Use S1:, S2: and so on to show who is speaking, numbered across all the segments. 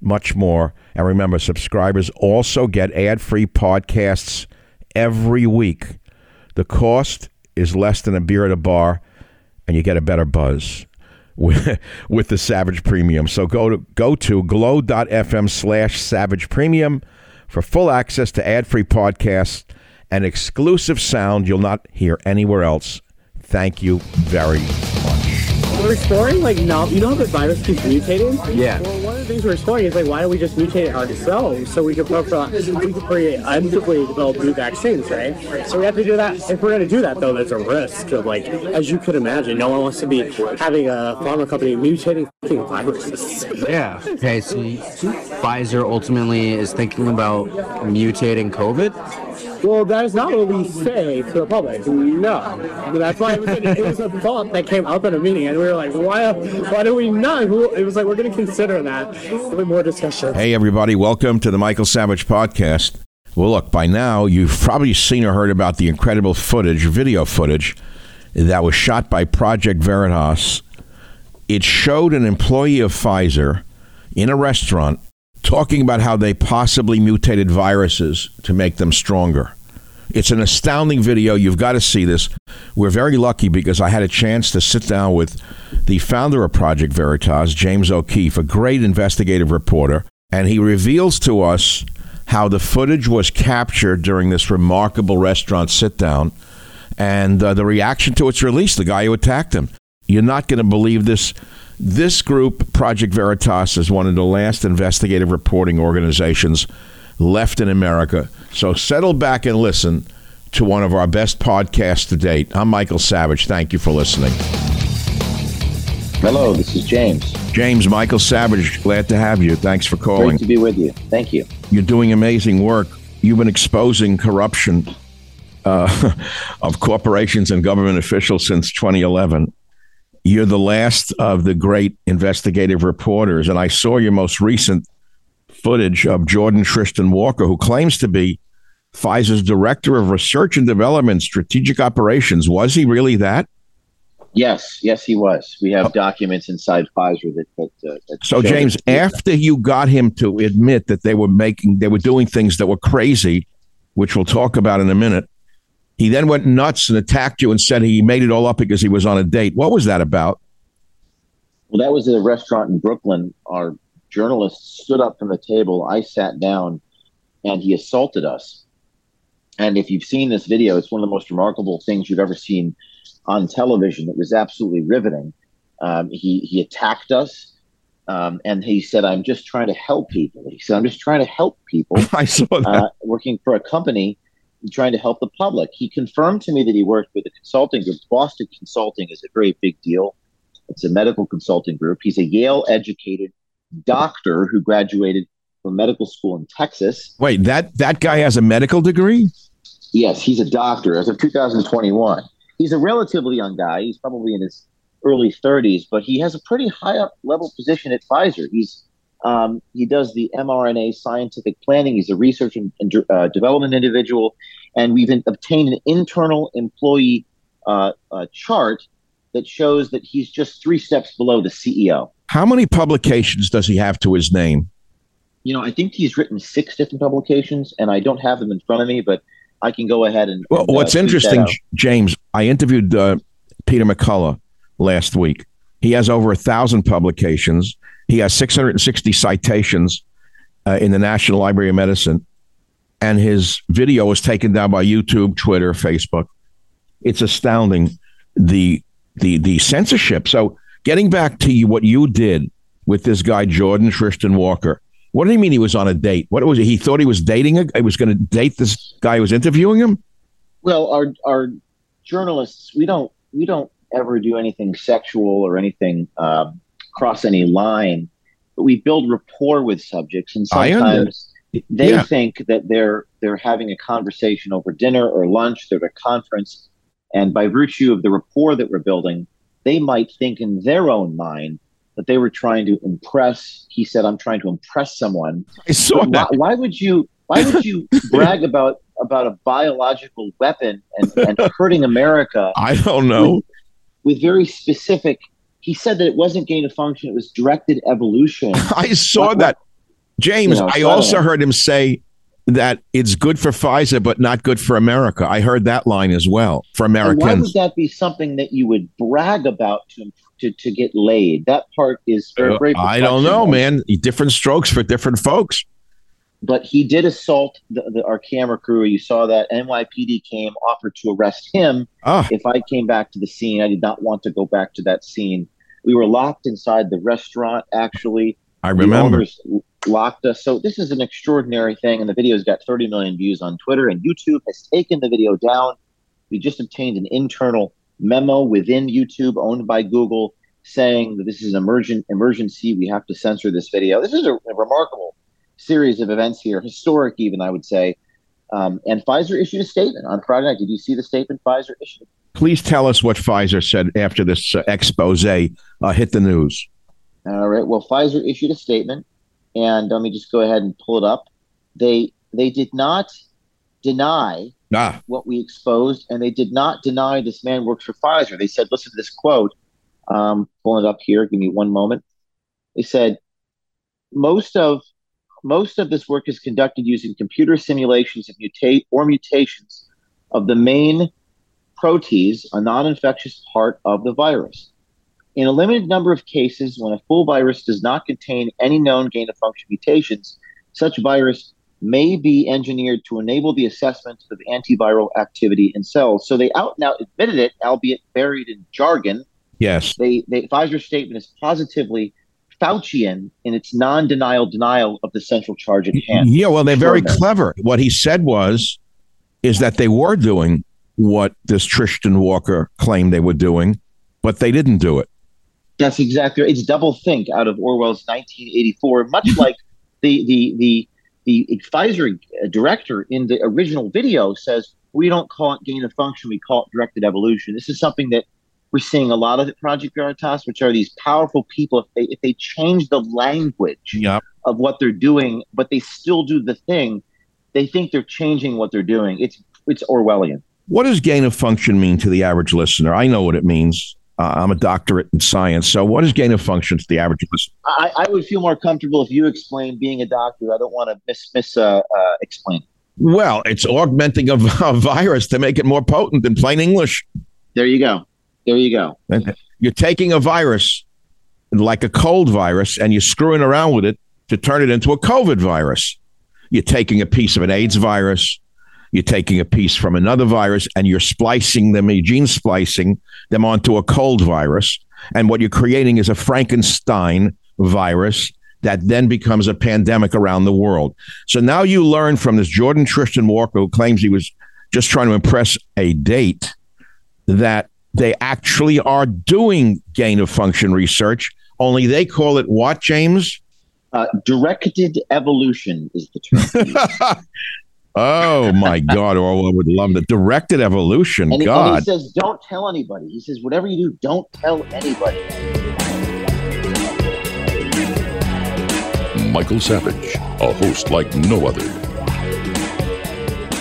S1: Much more. And remember, subscribers also get ad free podcasts every week. The cost is less than a beer at a bar, and you get a better buzz with, with the Savage Premium. So go to go to glow.fm slash savage premium for full access to ad-free podcasts and exclusive sound you'll not hear anywhere else. Thank you very much.
S2: We're exploring like no, you know how the virus keeps mutating.
S3: Yeah.
S2: One things we're exploring is like, why don't we just mutate it ourselves so we can we can create undoubtedly develop new vaccines, right? So we have to do that. If we're going to do that, though, there's a risk of like, as you could imagine, no one wants to be having a pharma company mutating viruses.
S3: Yeah. Okay. So Pfizer ultimately is thinking about mutating COVID.
S2: Well, that is not what we say to the public. No, that's why it was, a, it was a thought that came up in a meeting, and we were like, why? Why do we not? It was like we're going to consider that. With more discussion.
S1: Hey, everybody! Welcome to the Michael Savage podcast. Well, look, by now you've probably seen or heard about the incredible footage, video footage, that was shot by Project Veritas. It showed an employee of Pfizer in a restaurant talking about how they possibly mutated viruses to make them stronger. It's an astounding video. You've got to see this. We're very lucky because I had a chance to sit down with the founder of Project Veritas, James O'Keefe, a great investigative reporter, and he reveals to us how the footage was captured during this remarkable restaurant sit down and uh, the reaction to its release, the guy who attacked him. You're not going to believe this. This group, Project Veritas, is one of the last investigative reporting organizations left in America. So settle back and listen to one of our best podcasts to date. I'm Michael Savage. Thank you for listening.
S4: Hello, this is James.
S1: James, Michael Savage, glad to have you. Thanks for calling.
S4: Great to be with you. Thank you.
S1: You're doing amazing work. You've been exposing corruption uh, of corporations and government officials since 2011 you're the last of the great investigative reporters. And I saw your most recent footage of Jordan Tristan Walker, who claims to be Pfizer's director of research and development, strategic operations. Was he really that?
S4: Yes, yes, he was. We have oh. documents inside Pfizer that. that, uh, that
S1: so, James, after you got him to admit that they were making, they were doing things that were crazy, which we'll talk about in a minute, he then went nuts and attacked you and said he made it all up because he was on a date. What was that about?
S4: Well, that was at a restaurant in Brooklyn. Our journalist stood up from the table. I sat down and he assaulted us. And if you've seen this video, it's one of the most remarkable things you've ever seen on television. It was absolutely riveting. Um, he, he attacked us. Um, and he said, I'm just trying to help people. He said, I'm just trying to help people.
S1: I saw that. Uh,
S4: working for a company trying to help the public. He confirmed to me that he worked with a consulting group. Boston Consulting is a very big deal. It's a medical consulting group. He's a Yale educated doctor who graduated from medical school in Texas.
S1: Wait, that that guy has a medical degree?
S4: Yes, he's a doctor as of 2021. He's a relatively young guy. He's probably in his early 30s, but he has a pretty high up level position at Pfizer. He's um, he does the mRNA scientific planning. He's a research and, and uh, development individual, and we've in, obtained an internal employee uh, uh, chart that shows that he's just three steps below the CEO.
S1: How many publications does he have to his name?
S4: You know, I think he's written six different publications, and I don't have them in front of me, but I can go ahead and.
S1: Well,
S4: and,
S1: what's uh, interesting, James, I interviewed uh, Peter McCullough last week. He has over a thousand publications. He has 660 citations uh, in the National Library of Medicine, and his video was taken down by YouTube, Twitter, Facebook. It's astounding the the the censorship. So, getting back to you, what you did with this guy Jordan Tristan Walker. What do you mean he was on a date? What was it? He thought he was dating a he was going to date this guy who was interviewing him?
S4: Well, our our journalists, we don't we don't ever do anything sexual or anything um, cross any line, but we build rapport with subjects, and sometimes they yeah. think that they're they're having a conversation over dinner or lunch, they're at a conference, and by virtue of the rapport that we're building, they might think in their own mind that they were trying to impress. He said, "I'm trying to impress someone."
S1: I saw
S4: why,
S1: that.
S4: Why would you? Why would you brag about about a biological weapon and, and hurting America?
S1: I don't know.
S4: With, with very specific he said that it wasn't gain of function; it was directed evolution.
S1: I saw what, that, James. You know, I also heard him say that it's good for Pfizer, but not good for America. I heard that line as well for Americans.
S4: And why would that be something that you would brag about to to, to get laid? That part is very, very
S1: I don't know, man. Different strokes for different folks.
S4: But he did assault the, the, our camera crew. You saw that NYPD came, offered to arrest him.
S1: Ah.
S4: If I came back to the scene, I did not want to go back to that scene we were locked inside the restaurant, actually.
S1: I remember.
S4: locked us. So this is an extraordinary thing, and the video's got 30 million views on Twitter, and YouTube has taken the video down. We just obtained an internal memo within YouTube, owned by Google, saying that this is an emergent emergency. We have to censor this video. This is a, a remarkable series of events here, historic even, I would say. Um, and Pfizer issued a statement on Friday night. Did you see the statement Pfizer issued?
S1: Please tell us what Pfizer said after this uh, expose uh, hit the news.
S4: All right. Well, Pfizer issued a statement, and let me just go ahead and pull it up. They they did not deny ah. what we exposed, and they did not deny this man works for Pfizer. They said, listen to this quote. Um, pulling it up here. Give me one moment. They said most of most of this work is conducted using computer simulations of mutate or mutations of the main protease, a non-infectious part of the virus. In a limited number of cases, when a full virus does not contain any known gain of function mutations, such virus may be engineered to enable the assessment of antiviral activity in cells. So they out and out admitted it, albeit buried in jargon.
S1: Yes.
S4: They, they Pfizer's statement is positively Faucian in its non-denial denial of the central charge at hand.
S1: Yeah, well, they're very clever. What he said was, is that they were doing what this Tristan Walker claimed they were doing, but they didn't do it.
S4: That's exactly right. It's double think out of Orwell's 1984, much like the the the the Pfizer director in the original video says we don't call it gain of function, we call it directed evolution. This is something that we're seeing a lot of at Project Veritas, which are these powerful people. If they if they change the language
S1: yep.
S4: of what they're doing, but they still do the thing, they think they're changing what they're doing. It's it's Orwellian.
S1: What does gain of function mean to the average listener? I know what it means. Uh, I'm a doctorate in science. So, what is gain of function to the average listener?
S4: I, I would feel more comfortable if you explain being a doctor. I don't want to miss miss uh, uh, explain.
S1: Well, it's augmenting a, a virus to make it more potent in plain English.
S4: There you go. There you go.
S1: You're taking a virus like a cold virus and you're screwing around with it to turn it into a COVID virus. You're taking a piece of an AIDS virus, you're taking a piece from another virus, and you're splicing them, you're gene splicing them onto a cold virus. And what you're creating is a Frankenstein virus that then becomes a pandemic around the world. So now you learn from this Jordan Tristan Walker, who claims he was just trying to impress a date, that they actually are doing gain of function research, only they call it what, James?
S4: Uh, directed evolution is the
S1: term. oh my God! Orwell would love the directed evolution.
S4: And,
S1: God.
S4: And he says, "Don't tell anybody." He says, "Whatever you do, don't tell anybody."
S5: Michael Savage, a host like no other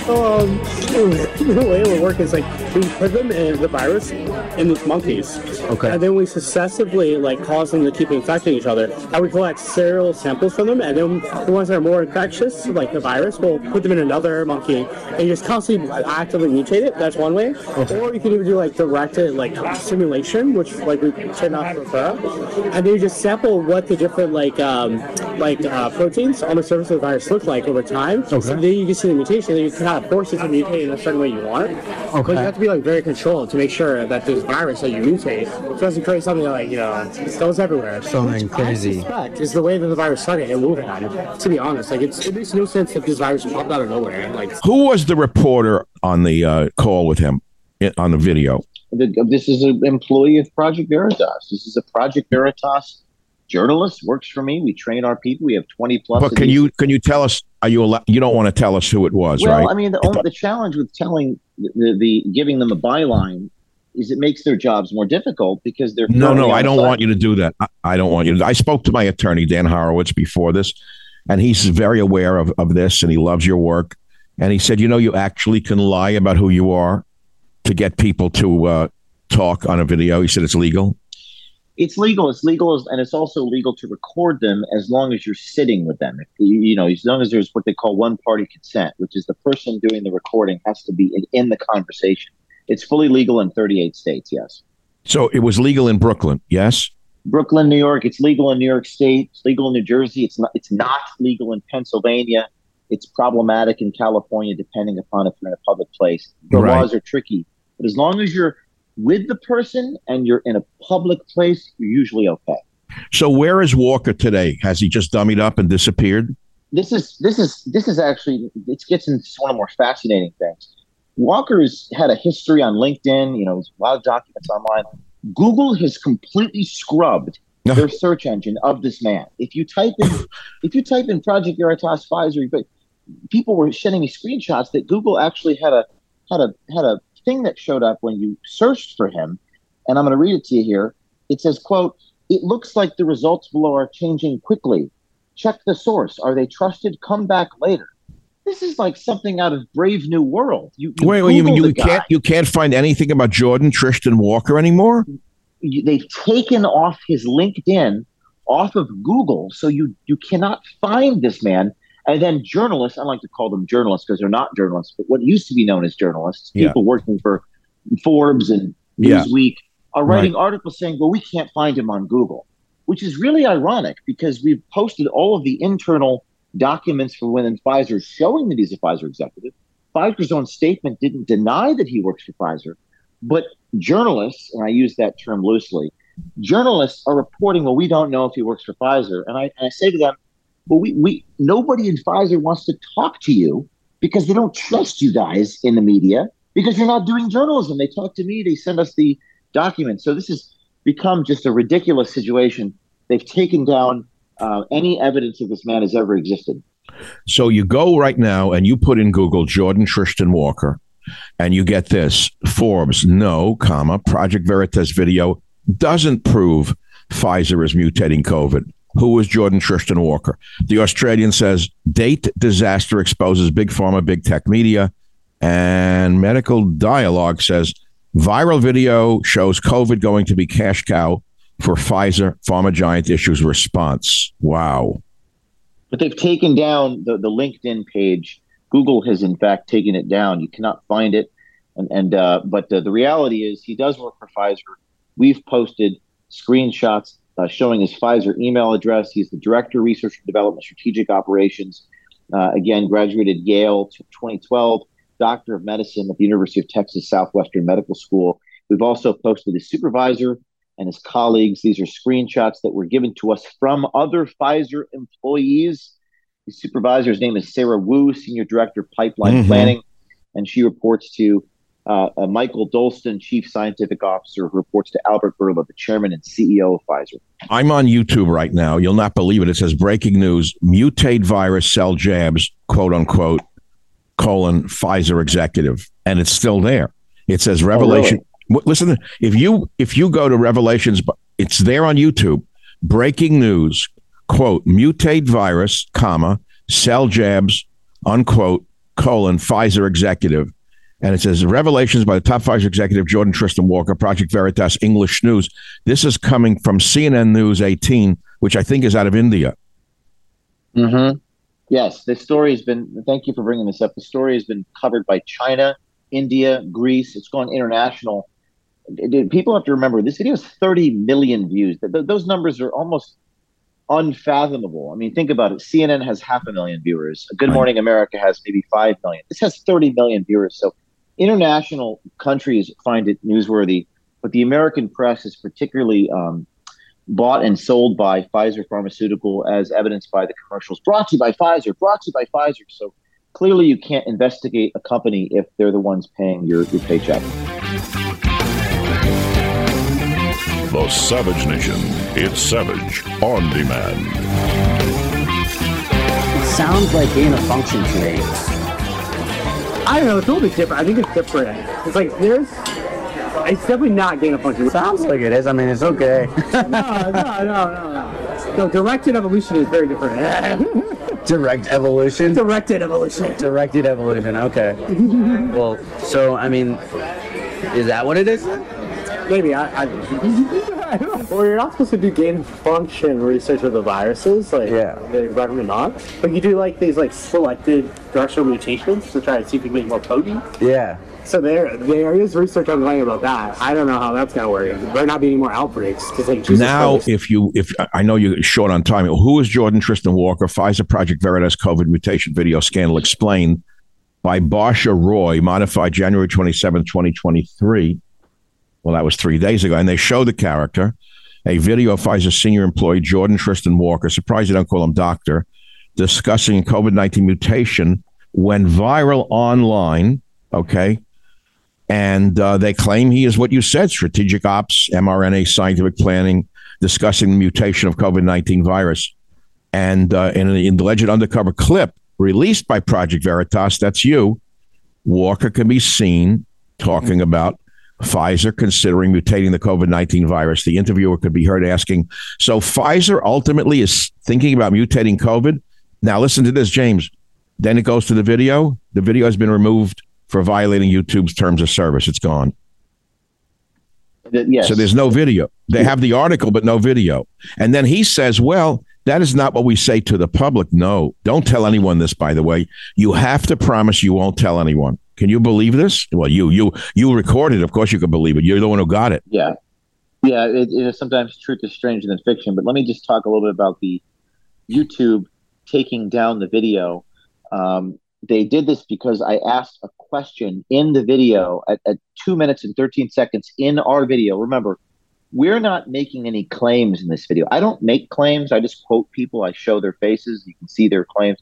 S2: um, the way it would work is like we put them in the virus in these monkeys.
S3: Okay.
S2: And then we successively like cause them to keep infecting each other. And we collect serial samples from them, and then the ones that are more infectious, like the virus, we'll put them in another monkey and you just constantly actively mutate it. That's one way. Okay. Or you can even do like directed like simulation, which like we tend not prefer. And then you just sample what the different like um, like uh, proteins on the surface of the virus look like over time. Okay. So then you can see the mutation. Then you can kind of force it to mutate in a certain way you want. Okay. But you have to be like very controlled to make sure that this virus that you mutate doesn't create something like you know goes everywhere.
S3: Something crazy.
S2: Is the way that the virus started and Wuhan. To be honest, like it's, it makes no sense that this virus popped out of nowhere. Like
S1: who was the reporter on the uh, call with him on the video?
S4: This is an employee of Project Veritas. This is a Project Veritas journalist works for me. We train our people. We have twenty plus.
S1: But can you can you tell us? Are you allowed, you don't want to tell us who it was,
S4: well,
S1: right?
S4: I mean, the, only, the challenge with telling the, the, the giving them a byline is it makes their jobs more difficult because they're
S1: no no i don't want you to do that I, I, don't want you to i spoke to my attorney dan horowitz before this and he's very aware of, of this and he loves your work and he said you know you actually can lie about who you are to get people to uh, talk on a video he said it's legal
S4: it's legal. It's legal, and it's also legal to record them as long as you're sitting with them. You know, as long as there's what they call one-party consent, which is the person doing the recording has to be in, in the conversation. It's fully legal in 38 states. Yes.
S1: So it was legal in Brooklyn. Yes.
S4: Brooklyn, New York. It's legal in New York State. It's legal in New Jersey. It's not. It's not legal in Pennsylvania. It's problematic in California, depending upon if you're in a public place. The right. laws are tricky, but as long as you're with the person and you're in a public place, you're usually okay.
S1: So where is Walker today? Has he just dummied up and disappeared?
S4: This is this is this is actually it gets into one of the more fascinating things. Walker's had a history on LinkedIn. You know, a lot of documents online. Google has completely scrubbed their search engine of this man. If you type in, if you type in Project Veritas Pfizer, but people were sending me screenshots that Google actually had a had a had a thing that showed up when you searched for him, and I'm going to read it to you here. It says, "quote It looks like the results below are changing quickly. Check the source. Are they trusted? Come back later." This is like something out of Brave New World.
S1: You, you wait, wait, you mean you can't you can't find anything about Jordan Tristan Walker anymore?
S4: You, they've taken off his LinkedIn off of Google, so you you cannot find this man. And then journalists, I like to call them journalists because they're not journalists, but what used to be known as journalists, yeah. people working for Forbes and Newsweek, yeah. are writing right. articles saying, well, we can't find him on Google, which is really ironic because we've posted all of the internal documents from within Pfizer showing that he's a Pfizer executive. Pfizer's own statement didn't deny that he works for Pfizer, but journalists, and I use that term loosely, journalists are reporting, well, we don't know if he works for Pfizer. And I, and I say to them, well, we, we nobody in Pfizer wants to talk to you because they don't trust you guys in the media because you're not doing journalism. They talk to me, they send us the documents. So this has become just a ridiculous situation. They've taken down uh, any evidence of this man has ever existed.
S1: So you go right now and you put in Google Jordan Tristan Walker, and you get this Forbes, no, comma, Project Veritas video doesn't prove Pfizer is mutating COVID. Who is Jordan Tristan Walker? The Australian says date disaster exposes big pharma, big tech media. And medical dialogue says viral video shows COVID going to be cash cow for Pfizer pharma giant issues response. Wow.
S4: But they've taken down the, the LinkedIn page. Google has in fact taken it down. You cannot find it. And, and uh, but the, the reality is he does work for Pfizer. We've posted screenshots uh, showing his Pfizer email address. He's the director of research and development, strategic operations. Uh, again, graduated Yale 2012, doctor of medicine at the University of Texas Southwestern Medical School. We've also posted his supervisor and his colleagues. These are screenshots that were given to us from other Pfizer employees. The supervisor's name is Sarah Wu, Senior Director, Pipeline mm-hmm. Planning, and she reports to uh, uh, Mikael Dolsten, Chief Scientific Officer, who reports to Albert Bourla, the Chairman and CEO of Pfizer.
S1: I'm on YouTube right now. You'll not believe it. It says breaking news: mutate virus cell jabs, quote unquote, colon Pfizer executive, and it's still there. It says revelation. Oh, really? Listen, if you if you go to Revelations, it's there on YouTube. Breaking news: quote mutate virus, comma cell jabs, unquote colon Pfizer executive and it says revelations by the top Pfizer executive Jordan Tristan Walker, Project Veritas English News. This is coming from CNN News 18, which I think is out of India.
S4: Mm-hmm. Yes, this story has been. Thank you for bringing this up. The story has been covered by China, India, Greece. It's gone international. People have to remember this video has 30 million views. Those numbers are almost unfathomable. I mean, think about it. CNN has half a million viewers. Good Morning America has maybe 5 million. This has 30 million viewers. So international countries find it newsworthy, but the American press is particularly um, bought and sold by Pfizer Pharmaceutical, as evidenced by the commercials brought to you by Pfizer, brought to you by Pfizer. So clearly, you can't investigate a company if they're the ones paying your, your paycheck.
S5: The Savage Nation. It's Savage on demand.
S3: It sounds like gain of function to me.
S2: I don't know. It's a little bit different. I think it's different. It's like there's. It's definitely not gain of function.
S3: Sounds like it is. I mean, it's okay.
S2: no, no, no, no, no. No, directed evolution is very different.
S3: Direct evolution.
S2: Directed evolution.
S3: Directed evolution. Okay. well, so I mean, is that what it is?
S2: Maybe I. I well, you're not supposed to do gain function research with the viruses, like yeah. they recommend not. But you do like these like selected directional mutations to try to see if you can make more potent.
S3: Yeah.
S2: So there, there is research ongoing about that. I don't know how that's gonna work. There not be any more outbreaks because like Jesus
S1: now,
S2: Christ.
S1: if you, if I know you're short on time, who is Jordan Tristan Walker? Pfizer Project Veritas COVID mutation video scandal explained by Barsha Roy, modified January 27, 2023. Well, that was three days ago, and they show the character a video of Pfizer senior employee Jordan Tristan Walker, surprised you don't call him doctor, discussing COVID 19 mutation went viral online. Okay. And uh, they claim he is what you said strategic ops, mRNA scientific planning, discussing the mutation of COVID 19 virus. And uh, in, in the alleged undercover clip released by Project Veritas, that's you, Walker can be seen talking about Pfizer considering mutating the COVID 19 virus. The interviewer could be heard asking, So Pfizer ultimately is thinking about mutating COVID? Now, listen to this, James. Then it goes to the video. The video has been removed for violating YouTube's terms of service. It's gone.
S4: Yes.
S1: So there's no video. They have the article, but no video. And then he says, Well, that is not what we say to the public. No, don't tell anyone this, by the way. You have to promise you won't tell anyone. Can you believe this? Well, you you you recorded. Of course, you can believe it. You're the one who got it.
S4: Yeah, yeah. It, it is sometimes truth is stranger than fiction. But let me just talk a little bit about the YouTube taking down the video. Um, they did this because I asked a question in the video at, at two minutes and 13 seconds in our video. Remember, we're not making any claims in this video. I don't make claims. I just quote people. I show their faces. You can see their claims.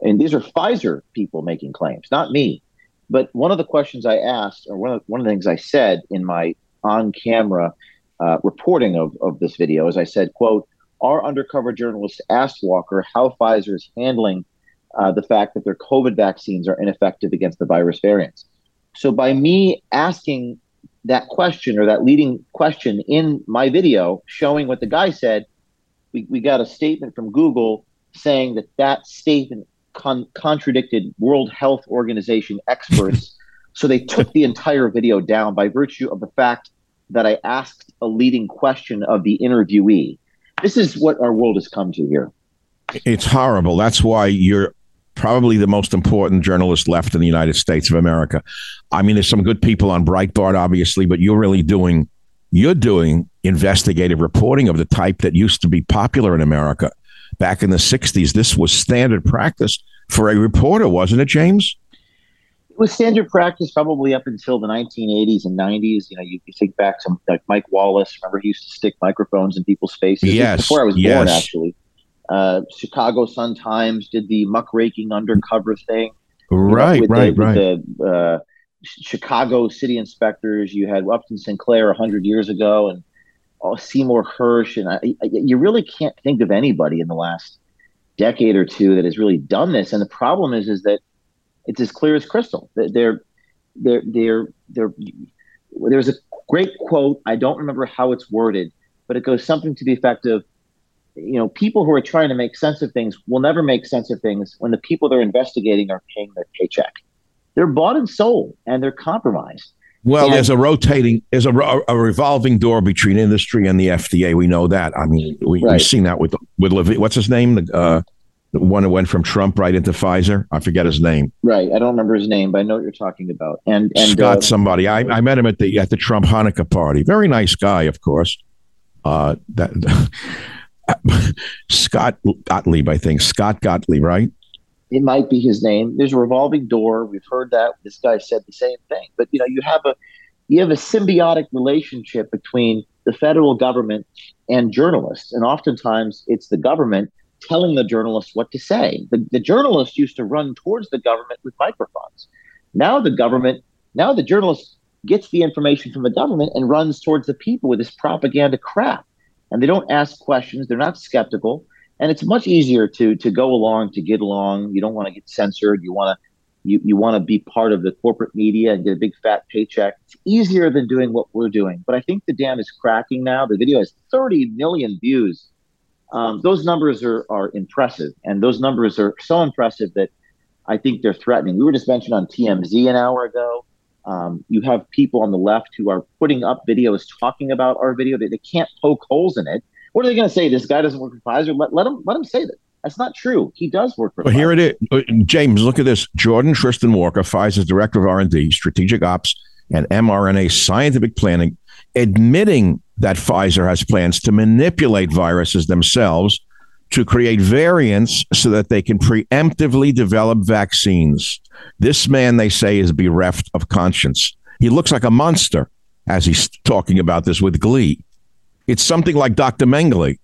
S4: And these are Pfizer people making claims, not me. But one of the questions I asked, or one of, one of the things I said in my on-camera uh, reporting of, of this video is I said, quote, our undercover journalist asked Walker how Pfizer is handling uh, the fact that their COVID vaccines are ineffective against the virus variants. So by me asking that question or that leading question in my video showing what the guy said, we, we got a statement from Google saying that that statement con- contradicted World Health Organization experts. so they took the entire video down by virtue of the fact that I asked a leading question of the interviewee. This is what our world has come to here.
S1: It's horrible. That's why you're probably the most important journalist left in the United States of America. I mean, there's some good people on Breitbart, obviously, but you're really doing you're doing investigative reporting of the type that used to be popular in America back in the 60s. This was standard practice for a reporter, wasn't it, James?
S4: It was standard practice probably up until the 1980s and 90s. You know, you, you think back to like Mike Wallace. Remember, he used to stick microphones in people's faces.
S1: Yes.
S4: Before I was
S1: yes.
S4: born, actually. Uh, Chicago Sun Times did the muckraking undercover thing.
S1: Right,
S4: you know,
S1: right,
S4: the,
S1: right.
S4: The, uh, Chicago city inspectors. You had Upton Sinclair 100 years ago and oh, Seymour Hirsch, And I, I, you really can't think of anybody in the last decade or two that has really done this. And the problem is, is that it's as clear as crystal. They're, they're, they're, they're, there's a great quote. I don't remember how it's worded, but it goes something to the effect of, you know, people who are trying to make sense of things will never make sense of things when the people they're investigating are paying their paycheck. They're bought and sold, and they're compromised.
S1: Well,
S4: And-
S1: there's a rotating, there's a, a revolving door between industry and the FDA. We know that. I mean, we,
S4: Right.
S1: we've seen that with with what's his name, the, uh, the one who went from Trump right into Pfizer. I forget his name.
S4: Right. I don't remember his name, but I know what you're talking about. And and
S1: Scott
S4: uh,
S1: somebody. I, I met him at the at the Trump Hanukkah party. Very nice guy, of course. Uh, that Scott Gottlieb, I think Scott Gottlieb, right?
S4: It might be his name. There's a revolving door. We've heard that. This guy said the same thing. But you know, you have a you have a symbiotic relationship between the federal government and journalists, and oftentimes it's the government telling the journalists what to say. The, the journalists used to run towards the government with microphones. Now the government, now the journalist gets the information from the government and runs towards the people with this propaganda crap. And they don't ask questions. They're not skeptical and it's much easier to to go along to get along. You don't want to get censored. You want to you, you want to be part of the corporate media and get a big fat paycheck. It's easier than doing what we're doing. But i think the dam is cracking now. The video has 30 million views. Um, those numbers are are impressive. And those numbers are so impressive that i think they're threatening. We were just mentioned on tmz an hour ago. Um, you have people on the left who are putting up videos talking about our video. They, they can't poke holes in it what are they going to say? This guy doesn't work for Pfizer. Let, let him let him say that. That's not true. He does work for.
S1: Well,
S4: Pfizer.
S1: here it is, Uh, James. Look at this. Jordan Tristan Walker, Pfizer's director of R and D, strategic ops, and mRNA scientific planning, admitting that Pfizer has plans to manipulate viruses themselves to create variants so that they can preemptively develop vaccines. This man, they say, is bereft of conscience. He looks like a monster as he's talking about this with glee. It's something like Dr. Mengele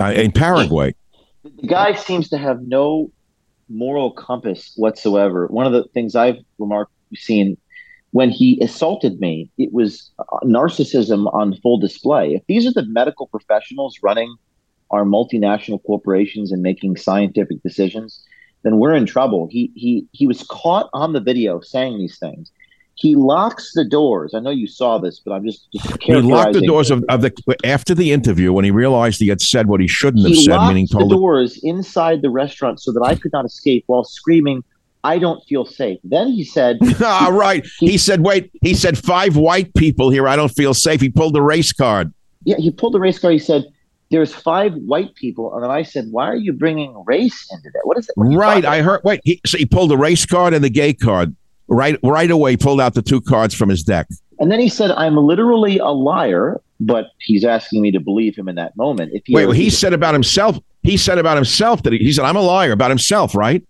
S1: uh, in Paraguay.
S4: The guy seems to have no moral compass whatsoever. One of the things I've remarked seen when he assaulted me, it was narcissism on full display. If these are the medical professionals running our multinational corporations and making scientific decisions, then we're in trouble. He he he was caught on the video saying these things. He locks the doors. I know you saw this, but I'm just, just
S1: he locked the doors of, of the after the interview when he realized he had said what he shouldn't have
S4: he
S1: said. Meaning,
S4: told the doors inside the restaurant so that I could not escape while screaming, I don't feel safe. Then he said,
S1: "Ah, right." He, he, said, "Wait." He said, five white people here. I don't feel safe." He pulled the race card.
S4: Yeah, he pulled the race card. He said, "There's five white people," and then I said, "Why are you bringing race into that? What is it?"
S1: right. I heard. Wait. He, so he pulled the race card and the gay card. Right. Right away, pulled out the two cards from his deck.
S4: And then he said, "I'm literally a liar," but he's asking me to believe him in that moment.
S1: If he wait, well, he said about himself. He said about himself that he, he said, "I'm a liar" about himself. Right.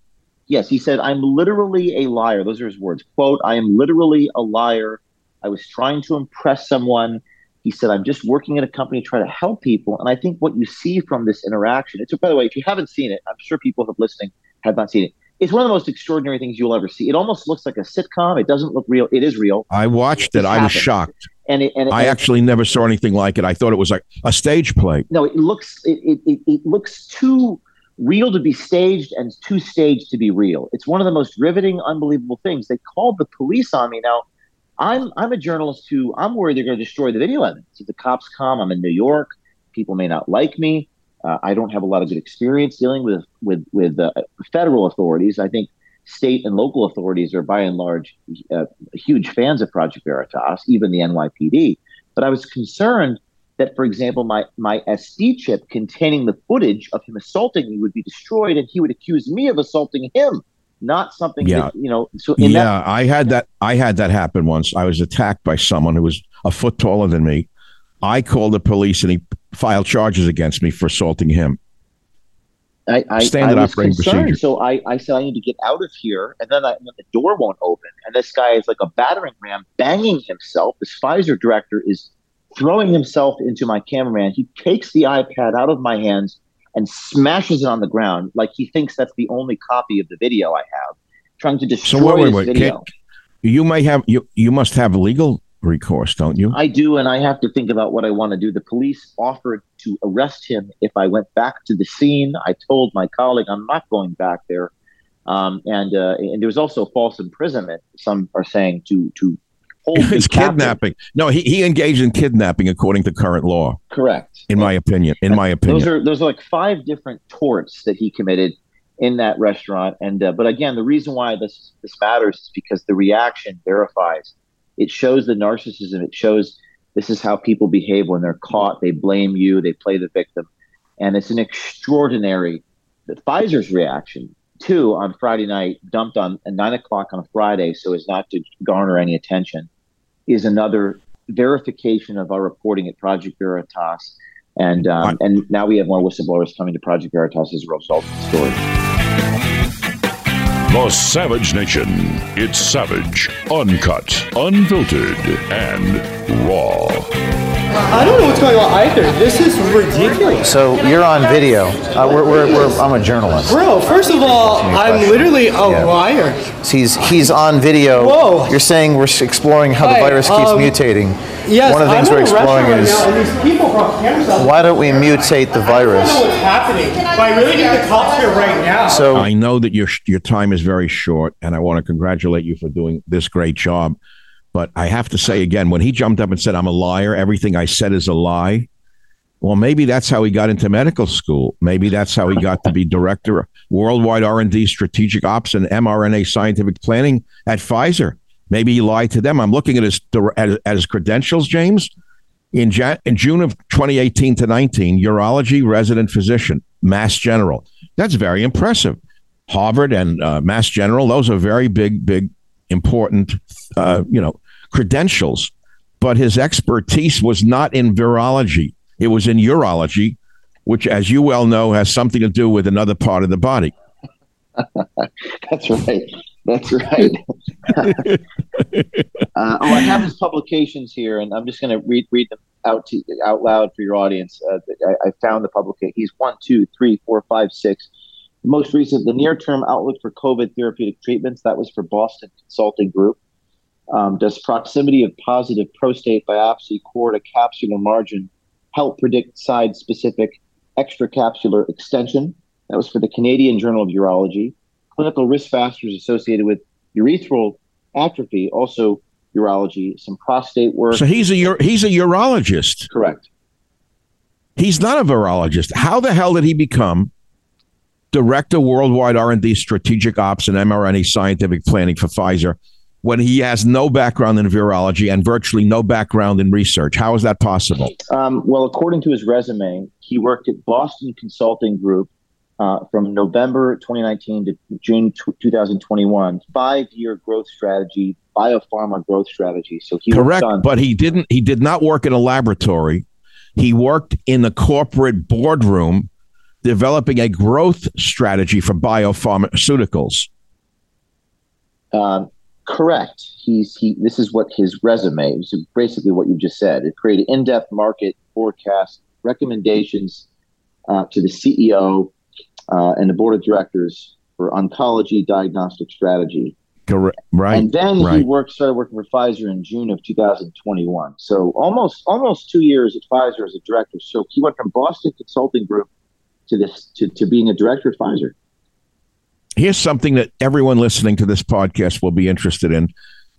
S4: Yes, he said, I'm literally a liar. Those are his words. Quote, I am literally a liar. I was trying to impress someone. He said, I'm just working at a company to try to help people. And I think what you see from this interaction, it's by the way, if you haven't seen it, I'm sure people who are listening have not seen it. It's one of the most extraordinary things you'll ever see. It almost looks like a sitcom. It doesn't look real. It is real.
S1: I watched it. it I was shocked. And, it, and it, I and actually never saw anything like it. I thought it was like a stage play.
S4: No, it looks it, it, it looks too real to be staged and too staged to be real. It's one of the most riveting, unbelievable things. They called the police on me. Now, I'm I'm a journalist who I'm worried they're going to destroy the video evidence. If the cops come, I'm in New York. People may not like me. Uh, I don't have a lot of good experience dealing with with with uh, federal authorities. I think state and local authorities are by and large uh, huge fans of Project Veritas, even the NYPD. But I was concerned that, for example, my my SD chip containing the footage of him assaulting me would be destroyed, and he would accuse me of assaulting him, not something. Yeah, that, you know. So
S1: yeah, that- I had that. I had that happen once. I was attacked by someone who was a foot taller than me. I called the police, and he filed charges against me for assaulting him.
S4: I, I, Standard I was concerned, procedure. so I, I said I need to get out of here, and then, I, and then the door won't open, and this guy is like a battering ram, banging himself. This Pfizer director is throwing himself into my cameraman. He takes the iPad out of my hands and smashes it on the ground like he thinks that's the only copy of the video I have, trying to destroy so wait, wait, wait. video.
S1: you may have you you must have legal recourse, don't you?
S4: I do, and I have to think about what I want to do. The police offered to arrest him if I went back to the scene. I told my colleague I'm not going back there. Um, and uh, and there was also false imprisonment. Some are saying to to hold.
S1: it's kidnapping. No, he, he engaged in kidnapping according to current law.
S4: Correct.
S1: In my opinion. In my opinion.
S4: Those are those are like five different torts that he committed in that restaurant. And uh, but again, the reason why this this matters is because the reaction verifies. It shows the narcissism. It shows this is how people behave when they're caught. They blame you. They play the victim, and it's an extraordinary. The Pfizer's reaction too on Friday night, dumped on at nine o'clock on a Friday, so as not to garner any attention, is another verification of our reporting at Project Veritas. And um, and now we have more whistleblowers coming to Project Veritas as a result of the story.
S5: The Savage Nation. It's savage, uncut, unfiltered, and raw.
S2: I don't know what's going on either. This is ridiculous.
S6: So you're on video. Uh, we're, we're, we're, I'm a journalist.
S2: Bro, first of all, I'm literally a yeah. liar.
S6: He's he's on video.
S2: Whoa.
S6: You're saying we're exploring how the virus keeps um, mutating.
S2: Yes,
S6: One of the things
S2: I'm
S6: we're exploring right is why don't we mutate the virus?
S2: I don't know what's happening, but I really need the cops here right now.
S1: So I know that your your time is very short, and I want to congratulate you for doing this great job. But I have to say again, when he jumped up and said, I'm a liar, everything I said is a lie. Well, maybe that's how he got into medical school. Maybe that's how he got to be director of worldwide R&D strategic ops and mRNA scientific planning at Pfizer. Maybe he lied to them. I'm looking at his at, his credentials, James. In, Jan- in June of 2018 to 19, urology resident physician, Mass General. That's very impressive. Harvard and uh, Mass General, those are very big, big, important, uh, you know, credentials, but his expertise was not in virology. It was in urology, which, as you well know, has something to do with another part of the body.
S4: That's right. That's right. uh, oh, I have his publications here, and I'm just going to read read them out to out loud for your audience. Uh, I, I, found the publication. He's one, two, three, four, five, six. The most recent, the near-term outlook for COVID therapeutic treatments. That was for Boston Consulting Group. Um, does proximity of positive prostate biopsy core to capsular margin help predict side-specific extracapsular extension? That was for the Canadian Journal of Urology. Clinical risk factors associated with urethral atrophy, also urology, some prostate work.
S1: So he's a he's a urologist.
S4: Correct.
S1: He's not a virologist. How the hell did he become director worldwide R&D strategic ops and mRNA scientific planning for Pfizer when he has no background in virology and virtually no background in research? How is that possible?
S4: Um, well, according to his resume, he worked at Boston Consulting Group uh, from November 2019 to June t- 2021, five year growth strategy, biopharma growth strategy. So he
S1: correct, on- but he didn't. He did not work in a laboratory. He worked in the corporate boardroom, developing a growth strategy for biopharmaceuticals.
S4: Um, correct. He's he. This is what his resume is. Basically, what you just said. It created in-depth market forecast recommendations uh, to the CEO uh, and the board of directors for oncology diagnostic strategy.
S1: Correct. Right.
S4: And then
S1: right.
S4: he worked, started working for Pfizer in June of 2021. So almost almost two years at Pfizer as a director. So he went from Boston Consulting Group to this to, to being a director at Pfizer.
S1: Here's something that everyone listening to this podcast will be interested in,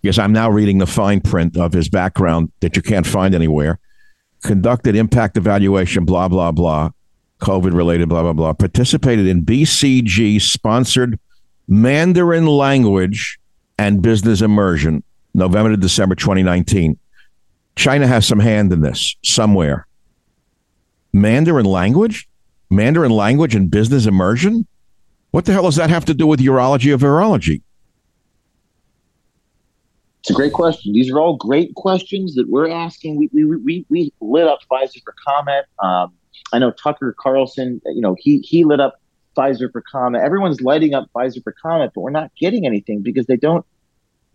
S1: because I'm now reading the fine print of his background that you can't find anywhere. Conducted impact evaluation, blah blah blah. COVID related, blah, blah, blah, participated in BCG sponsored Mandarin language and business immersion, November to December 2019. China has some hand in this somewhere. Mandarin language? Mandarin language and business immersion? What the hell does that have to do with urology or virology?
S4: It's a great question. These are all great questions that we're asking. We, we, we, we lit up Pfizer for comment. Um, I know Tucker Carlson, you know, he he lit up Pfizer for comment. Everyone's lighting up Pfizer for comment, but we're not getting anything because they don't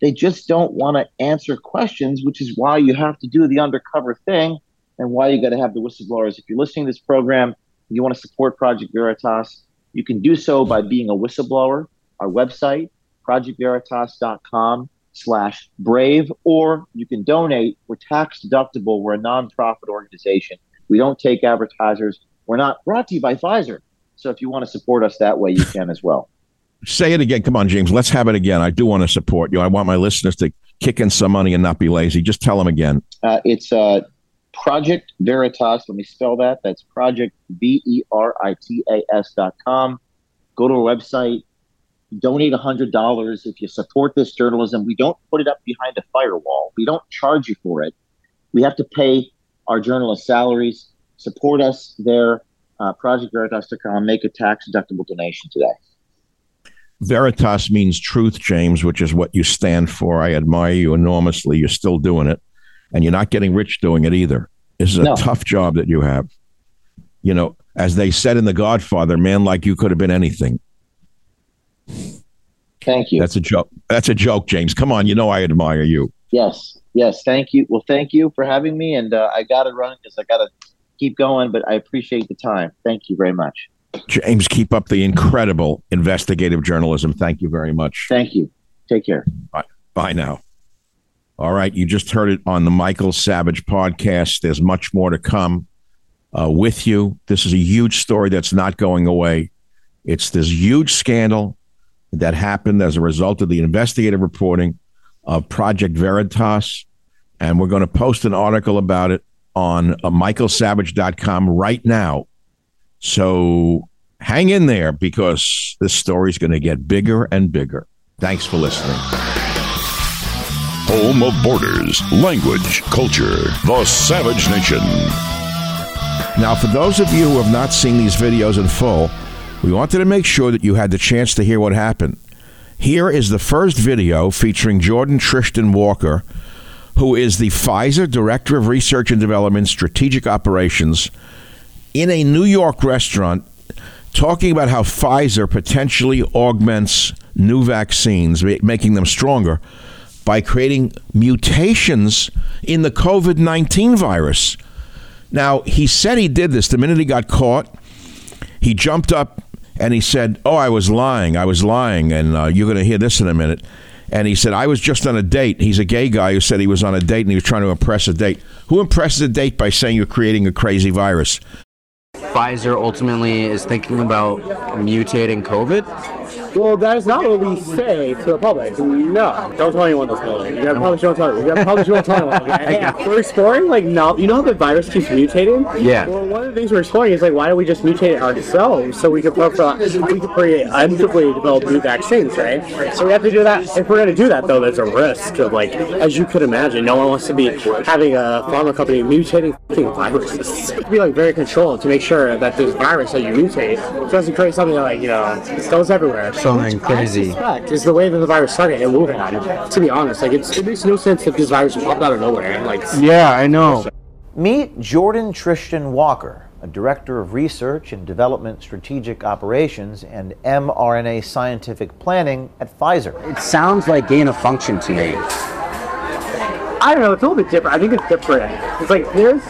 S4: they just don't want to answer questions, which is why you have to do the undercover thing and why you got to have the whistleblowers. If you're listening to this program, you want to support Project Veritas, you can do so by being a whistleblower. Our website, projectveritas.com slash brave, or you can donate. We're tax deductible. We're a nonprofit organization. We don't take advertisers. We're not brought to you by Pfizer. So if you want to support us that way, you can as well.
S1: Say it again. Come on, James. Let's have it again. I do want to support you. I want my listeners to kick in some money and not be lazy. Just tell them again.
S4: Uh, it's uh, Project Veritas. Let me spell that. That's Project V E R I T A S dot com. Go to our website. Donate a $100 if you support this journalism. We don't put it up behind a firewall. We don't charge you for it. We have to pay our journalists' salaries. Support us there. Uh, ProjectVeritas.com. Make a tax deductible donation today.
S1: Veritas means truth, James, which is what you stand for. I admire you enormously. You're still doing it, and you're not getting rich doing it either. This is a no. tough job that you have. You know, as they said in The Godfather, man like you could have been anything.
S4: Thank you.
S1: That's a joke. That's a joke, James. Come on, you know I admire you.
S4: Yes. Yes, thank you. Well, thank you for having me, and uh, I got to run because I got to keep going. But I appreciate the time. Thank you very much,
S1: James. Keep up the incredible investigative journalism. Thank you very much.
S4: Thank you. Take care.
S1: Bye. Bye now. All right, you just heard it on the Michael Savage podcast. There's much more to come uh, with you. This is a huge story that's not going away. It's this huge scandal that happened as a result of the investigative reporting of Project Veritas. And we're going to post an article about it on uh, michaelsavage.com right now. So hang in there because this story is going to get bigger and bigger. Thanks for listening.
S5: Home of borders, language, culture, the Savage Nation.
S1: Now, for those of you who have not seen these videos in full, we wanted to make sure that you had the chance to hear what happened. Here is the first video featuring Jordan Tristan Walker, who is the Pfizer Director of Research and Development Strategic Operations, in a New York restaurant talking about how Pfizer potentially augments new vaccines, making them stronger, by creating mutations in the COVID 19 virus. Now, he said he did this the minute he got caught. He jumped up and he said, Oh, I was lying. I was lying. And uh, you're going to hear this in a minute. And he said, I was just on a date. He's a gay guy who said he was on a date and he was trying to impress a date. Who impresses a date by saying you're creating a crazy virus?
S3: Pfizer ultimately is thinking about mutating COVID.
S2: Well, that is not what we say to the public. No, don't tell anyone this building. You gotta publish, don't tell anyone. You gotta publish, don't tell anyone. Okay? We're exploring like no, you know how the virus keeps mutating.
S3: Yeah.
S2: Well, one of the things we're exploring is like why don't we just mutate it ourselves so we could profile, we could create actively develop new vaccines, right? So we have to do that. If we're gonna do that though, there's a risk of like, as you could imagine, no one wants to be having a pharma company mutating fucking viruses. be like very controlled to make sure that this virus that you mutate doesn't create something that like you know it goes everywhere.
S3: Something crazy.
S2: Fact is the way that the virus started and Wuhan. To be honest, like it's, it makes no sense if this virus popped out of nowhere. Like
S3: Yeah, I know.
S4: Meet Jordan Tristan Walker, a director of research and development strategic operations and mRNA scientific planning at Pfizer.
S3: It sounds like gain of function to me.
S2: I don't know, it's a little bit different. I think it's different. It's like there's.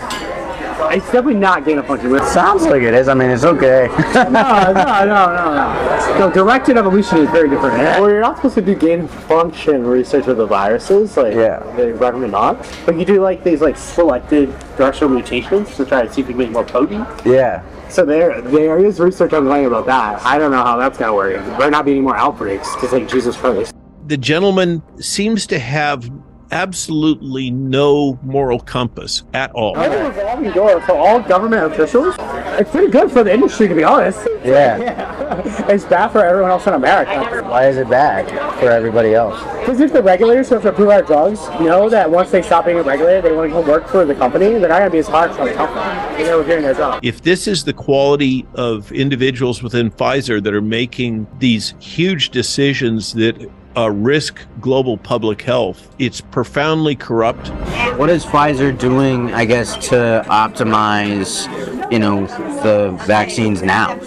S2: It's definitely not gain of function. It
S3: Sounds like it is. I mean, it's okay.
S2: no, no, no, no, no. No, directed evolution is very different. Well, you're not supposed to do gain of function research with the viruses. Like,
S3: Yeah.
S2: they recommend not. But you do like these like selected directional mutations to try to see if you can make more potent.
S3: yeah.
S2: So there, there is research ongoing about that. I don't know how that's gonna work. There might not be any more outbreaks because like Jesus Christ.
S7: the gentleman seems to have absolutely no moral compass at all.
S2: I think a revolving door for all government officials. It's pretty good for the industry, to be honest.
S3: Yeah.
S2: It's bad for everyone else in America.
S3: Why is it bad for everybody else?
S2: Because if the regulators who have to approve our drugs know that once they stop being regulated, they want to go work for the company, they're not going to be as hard for the company. They're doing their job.
S7: If this is the quality of individuals within Pfizer that are making these huge decisions that uh, risk global public health, it's profoundly corrupt.
S3: What is Pfizer doing, I guess, to optimize, you know, the vaccines now?